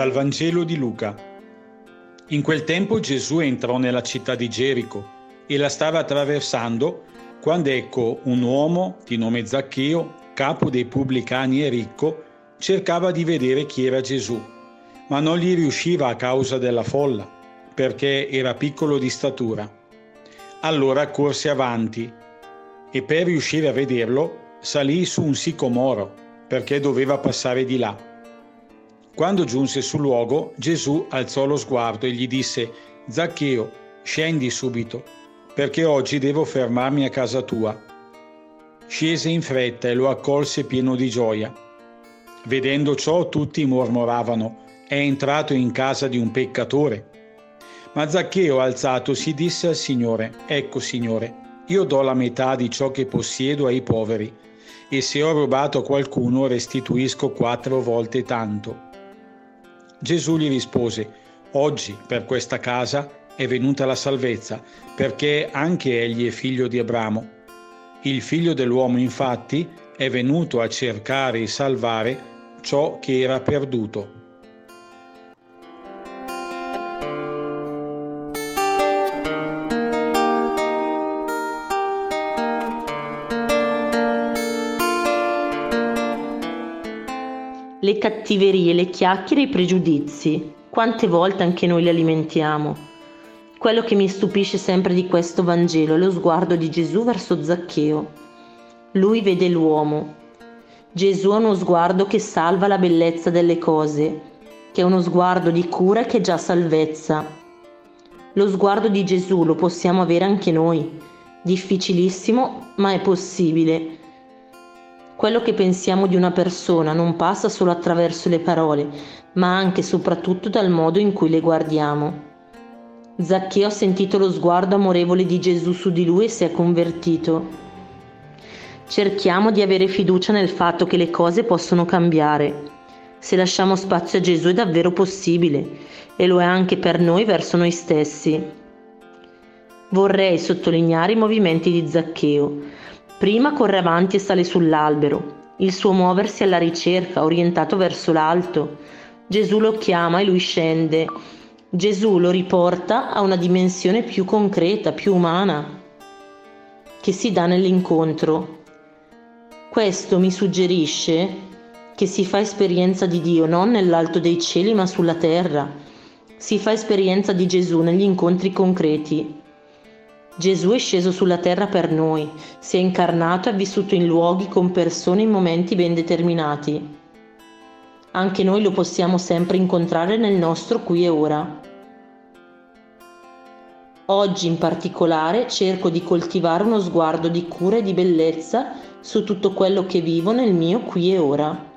Dal Vangelo di Luca. In quel tempo Gesù entrò nella città di Gerico e la stava attraversando quando ecco un uomo di nome Zaccheo, capo dei pubblicani e ricco, cercava di vedere chi era Gesù, ma non gli riusciva a causa della folla, perché era piccolo di statura. Allora corse avanti e per riuscire a vederlo salì su un sicomoro, perché doveva passare di là. Quando giunse sul luogo, Gesù alzò lo sguardo e gli disse, Zaccheo, scendi subito, perché oggi devo fermarmi a casa tua. Scese in fretta e lo accolse pieno di gioia. Vedendo ciò tutti mormoravano, è entrato in casa di un peccatore. Ma Zaccheo alzatosi disse al Signore, Ecco Signore, io do la metà di ciò che possiedo ai poveri, e se ho rubato a qualcuno restituisco quattro volte tanto. Gesù gli rispose, Oggi per questa casa è venuta la salvezza, perché anche egli è figlio di Abramo. Il figlio dell'uomo infatti è venuto a cercare e salvare ciò che era perduto. Le cattiverie, le chiacchiere e i pregiudizi. Quante volte anche noi li alimentiamo. Quello che mi stupisce sempre di questo Vangelo è lo sguardo di Gesù verso Zaccheo. Lui vede l'uomo. Gesù ha uno sguardo che salva la bellezza delle cose, che è uno sguardo di cura che è già salvezza. Lo sguardo di Gesù lo possiamo avere anche noi. Difficilissimo, ma è possibile quello che pensiamo di una persona non passa solo attraverso le parole, ma anche e soprattutto dal modo in cui le guardiamo. Zaccheo ha sentito lo sguardo amorevole di Gesù su di lui e si è convertito. Cerchiamo di avere fiducia nel fatto che le cose possono cambiare. Se lasciamo spazio a Gesù è davvero possibile e lo è anche per noi verso noi stessi. Vorrei sottolineare i movimenti di Zaccheo Prima corre avanti e sale sull'albero, il suo muoversi alla ricerca, orientato verso l'alto. Gesù lo chiama e lui scende. Gesù lo riporta a una dimensione più concreta, più umana, che si dà nell'incontro. Questo mi suggerisce che si fa esperienza di Dio non nell'alto dei cieli ma sulla terra. Si fa esperienza di Gesù negli incontri concreti. Gesù è sceso sulla terra per noi, si è incarnato e ha vissuto in luoghi con persone in momenti ben determinati. Anche noi lo possiamo sempre incontrare nel nostro qui e ora. Oggi in particolare cerco di coltivare uno sguardo di cura e di bellezza su tutto quello che vivo nel mio qui e ora.